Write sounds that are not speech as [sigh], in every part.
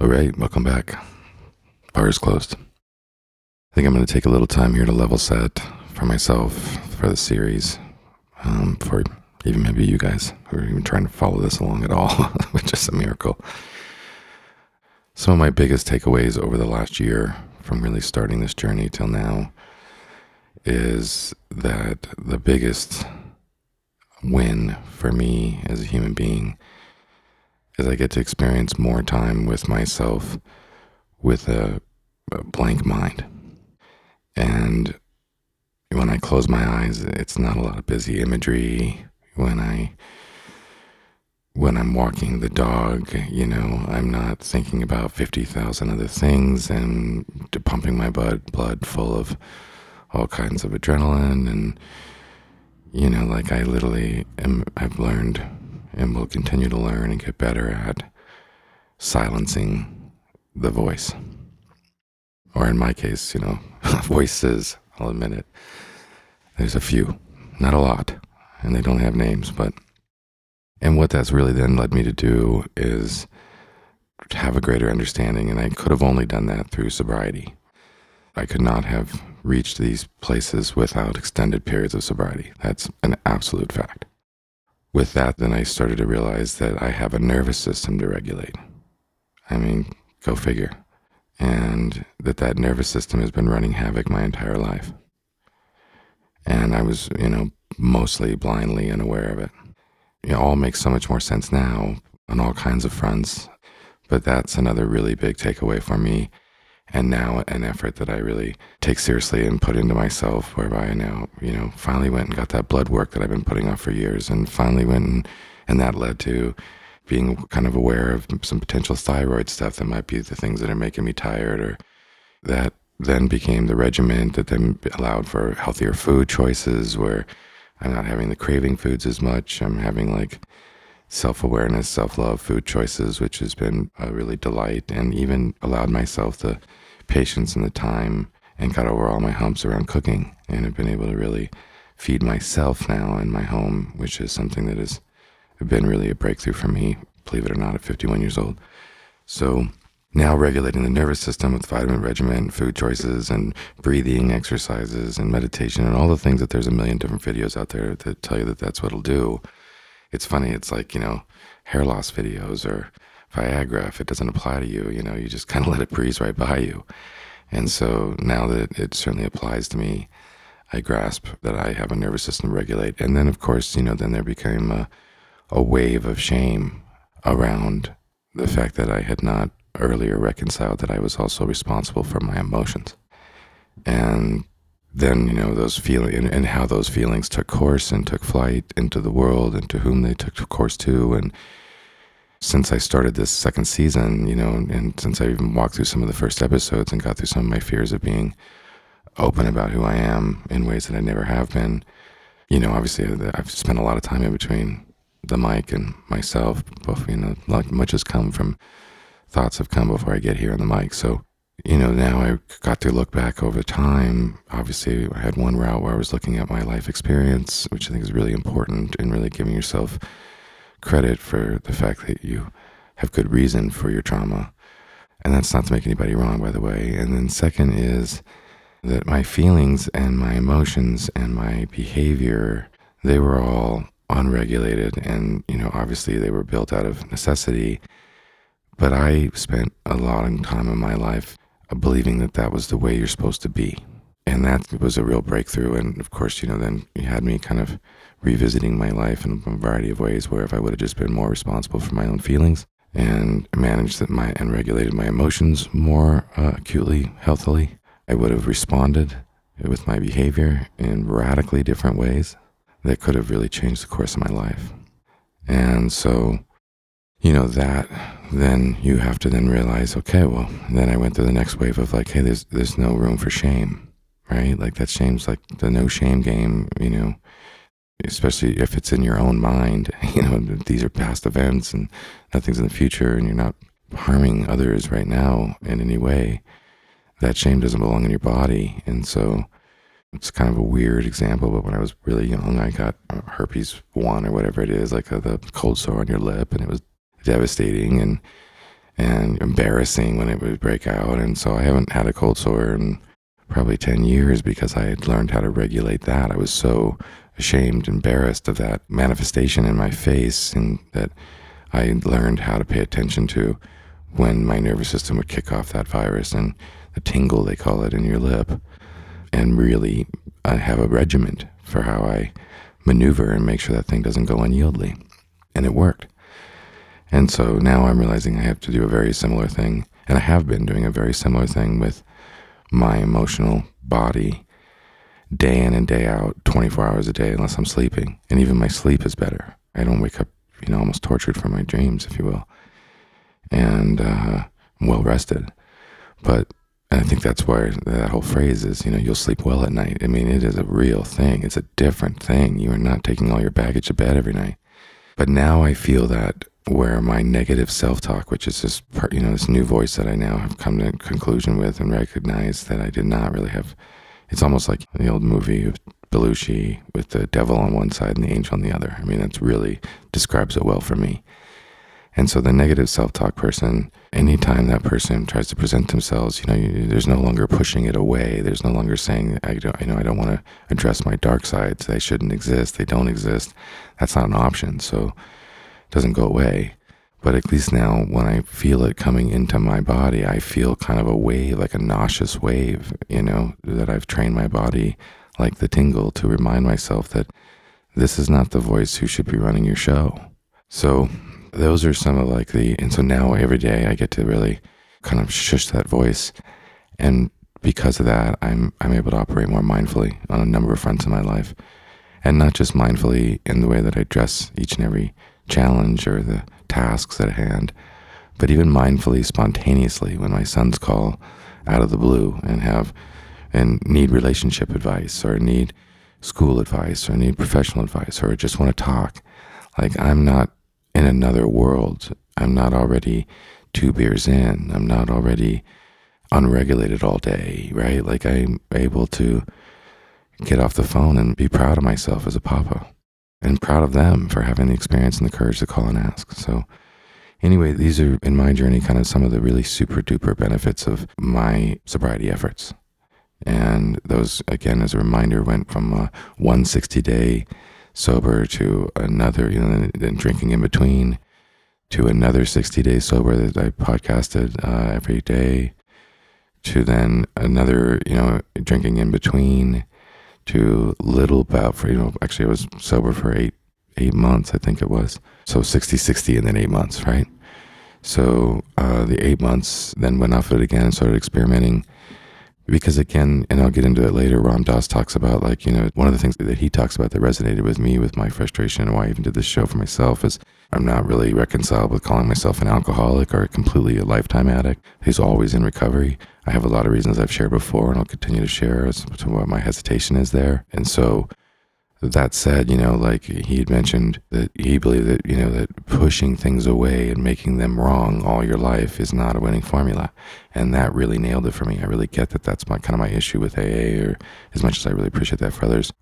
All right, welcome back. Bar is closed. I think I'm going to take a little time here to level set for myself for the series, um, for even maybe you guys who are even trying to follow this along at all, [laughs] which is a miracle. Some of my biggest takeaways over the last year from really starting this journey till now is that the biggest win for me as a human being is I get to experience more time with myself with a, a blank mind. And when I close my eyes, it's not a lot of busy imagery. When I when I'm walking the dog, you know, I'm not thinking about 50,000 other things and pumping my blood blood full of all kinds of adrenaline and you know, like I literally am I've learned and will continue to learn and get better at silencing the voice. Or in my case, you know, [laughs] voices, I'll admit it. There's a few, not a lot, and they don't have names, but and what that's really then led me to do is have a greater understanding, and I could have only done that through sobriety. I could not have reached these places without extended periods of sobriety. That's an absolute fact. With that, then I started to realize that I have a nervous system to regulate. I mean, go figure. And that that nervous system has been running havoc my entire life. And I was, you know, mostly blindly unaware of it. It all makes so much more sense now on all kinds of fronts. But that's another really big takeaway for me. And now an effort that I really take seriously and put into myself, whereby I now, you know, finally went and got that blood work that I've been putting off for years and finally went and, and that led to being kind of aware of some potential thyroid stuff that might be the things that are making me tired or that then became the regimen that then allowed for healthier food choices where I'm not having the craving foods as much. I'm having like self awareness, self love food choices, which has been a really delight, and even allowed myself the patience and the time and got over all my humps around cooking and have been able to really feed myself now in my home, which is something that has been really a breakthrough for me, believe it or not, at 51 years old. So now regulating the nervous system with vitamin regimen, food choices, and breathing exercises and meditation and all the things that there's a million different videos out there that tell you that that's what it'll do. It's funny. It's like, you know, hair loss videos or Viagra. If it doesn't apply to you, you know, you just kind of [laughs] let it breeze right by you. And so now that it certainly applies to me, I grasp that I have a nervous system to regulate. And then, of course, you know, then there became a, a wave of shame around the fact that I had not earlier reconciled that I was also responsible for my emotions. And then, you know, those feelings and, and, how those feelings took course and took flight into the world and to whom they took course to. And since I started this second season, you know, and since I even walked through some of the first episodes and got through some of my fears of being open about who I am in ways that I never have been, you know, obviously uh, I've spent a lot of time in between the mic and myself. Both, you know, much has come from thoughts have come before I get here on the mic. So, you know, now I got to look back over time. Obviously, I had one route where I was looking at my life experience, which I think is really important, and really giving yourself credit for the fact that you have good reason for your trauma. And that's not to make anybody wrong, by the way. And then, second is that my feelings and my emotions and my behavior, they were all unregulated. And, you know, obviously they were built out of necessity but I spent a long time in my life believing that that was the way you're supposed to be. And that was a real breakthrough. And of course, you know, then you had me kind of revisiting my life in a variety of ways where if I would have just been more responsible for my own feelings and managed my and regulated my emotions more uh, acutely, healthily, I would have responded with my behavior in radically different ways that could have really changed the course of my life. And so you know that then you have to then realize okay well then i went through the next wave of like hey there's there's no room for shame right like that shame's like the no shame game you know especially if it's in your own mind [laughs] you know these are past events and nothing's in the future and you're not harming others right now in any way, that shame doesn't belong in your body. And so it's kind of a weird example, but when I was really young, I got herpes one or whatever it is, like a, the cold sore on your lip, and it was devastating and and embarrassing when it would break out. And so I haven't had a cold sore in probably 10 years because I had learned how to regulate that. I was so ashamed, embarrassed of that manifestation in my face, and that I learned how to pay attention to when my nervous system would kick off that virus and the tingle, they call it, in your lip, and really I have a regiment for how I maneuver and make sure that thing doesn't go unyieldly. And it worked. And so now I'm realizing I have to do a very similar thing, and I have been doing a very similar thing with my emotional body day in and day out, 24 hours a day, unless I'm sleeping. And even my sleep is better. I don't wake up, you know, almost tortured from my dreams, if you will. And uh, I'm well rested. But I think that's where that whole phrase is, you know, you'll sleep well at night. I mean, it is a real thing. It's a different thing. You are not taking all your baggage to bed every night. But now I feel that where my negative self-talk, which is this, you know, this new voice that I now have come to a conclusion with and recognize that I did not really have. It's almost like the old movie of Belushi with the devil on one side and the angel on the other. I mean, that's really describes it well for me. And so the negative self-talk person, anytime that person tries to present themselves, you know, you, there's no longer pushing it away. There's no longer saying, I don't, you know, I don't want to address my dark sides. They shouldn't exist. They don't exist. That's not an option. So doesn't go away. But at least now, when I feel it coming into my body, I feel kind of a wave, like a nauseous wave, you know, that I've trained my body, like the tingle, to remind myself that this is not the voice who should be running your show. So, those are some of like the, and so now every day I get to really kind of shush that voice. And because of that, I'm, I'm able to operate more mindfully on a number of fronts in my life. And not just mindfully in the way that I dress each and every challenge or the tasks at hand, but even mindfully, spontaneously, when my sons call out of the blue and have and need relationship advice or need school advice or need professional advice or just want to talk. Like I'm not in another world. I'm not already two beers in. I'm not already unregulated all day, right? Like I'm able to get off the phone and be proud of myself as a papa and proud of them for having the experience and the courage to call and ask. So, anyway, these are in my journey kind of some of the really super duper benefits of my sobriety efforts. And those, again, as a reminder, went from a 160 day sober to another, you know, then drinking in between to another 60 days sober that I podcasted uh, every day to then another, you know, drinking in between to little about for, you know, actually I was sober for eight, eight months, I think it was. So 60, 60 and then eight months, right? So uh, the eight months then went off it again and started experimenting because again, and I'll get into it later, Ram Dass talks about like, you know, one of the things that he talks about that resonated with me with my frustration and why I even did this show for myself is I'm not really reconciled with calling myself an alcoholic or completely a lifetime addict. He's always in recovery. I have a lot of reasons I've shared before and I'll continue to share as to what my hesitation is there. And so that said, you know, like he had mentioned that he believed that, you know, that pushing things away and making them wrong all your life is not a winning formula. And that really nailed it for me. I really get that that's my kind of my issue with AA or as much as I really appreciate that for others.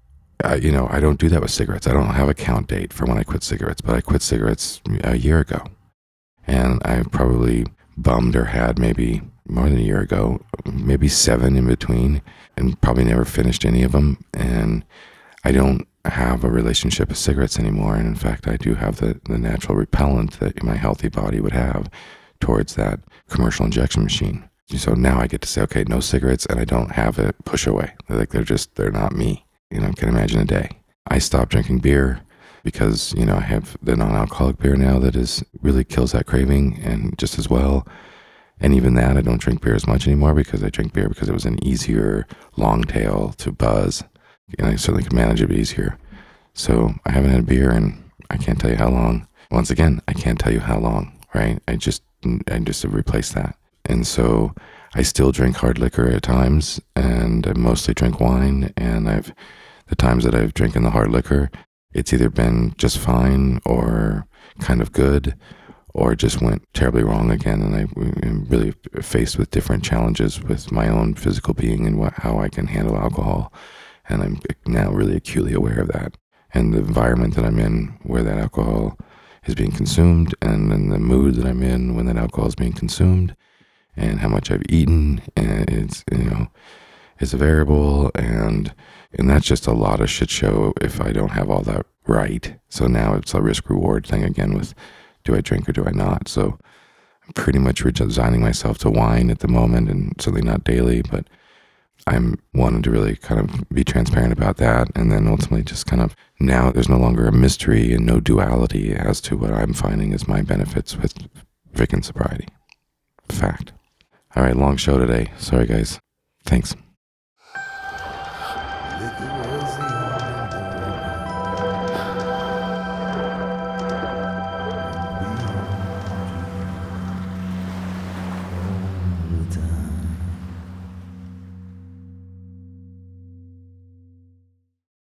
Uh, you know, I don't do that with cigarettes. I don't have a count date for when I quit cigarettes, but I quit cigarettes a year ago. And I probably bummed or had maybe more than a year ago, maybe seven in between, and probably never finished any of them. And I don't have a relationship with cigarettes anymore. And in fact, I do have the, the natural repellent that my healthy body would have towards that commercial injection machine. So now I get to say, okay, no cigarettes, and I don't have a push away. They're like they're just they're not me. You know, I can imagine a day. I stopped drinking beer because you know I have the non-alcoholic beer now that is really kills that craving and just as well. And even that, I don't drink beer as much anymore because I drink beer because it was an easier long tail to buzz and I certainly could manage it easier. So I haven't had a beer and I can't tell you how long. Once again, I can't tell you how long, right? I just I just have replaced that. And so I still drink hard liquor at times and I mostly drink wine and I've the times that I've drinking the hard liquor, it's either been just fine or kind of good or just went terribly wrong again. And I am really faced with different challenges with my own physical being and what, how I can handle alcohol. And I'm now really acutely aware of that. And the environment that I'm in where that alcohol is being consumed, and then the mood that I'm in when that alcohol is being consumed, and how much I've eaten, and it's, you know, is a variable. And, and that's just a lot of shit show if I don't have all that right. So now it's a risk reward thing again with do I drink or do I not? So I'm pretty much resigning myself to wine at the moment and certainly not daily, but I'm wanting to really kind of be transparent about that. And then ultimately just kind of now there's no longer a mystery and no duality as to what I'm finding as my benefits with Vic and sobriety. Fact. All right, long show today. Sorry, guys. Thanks.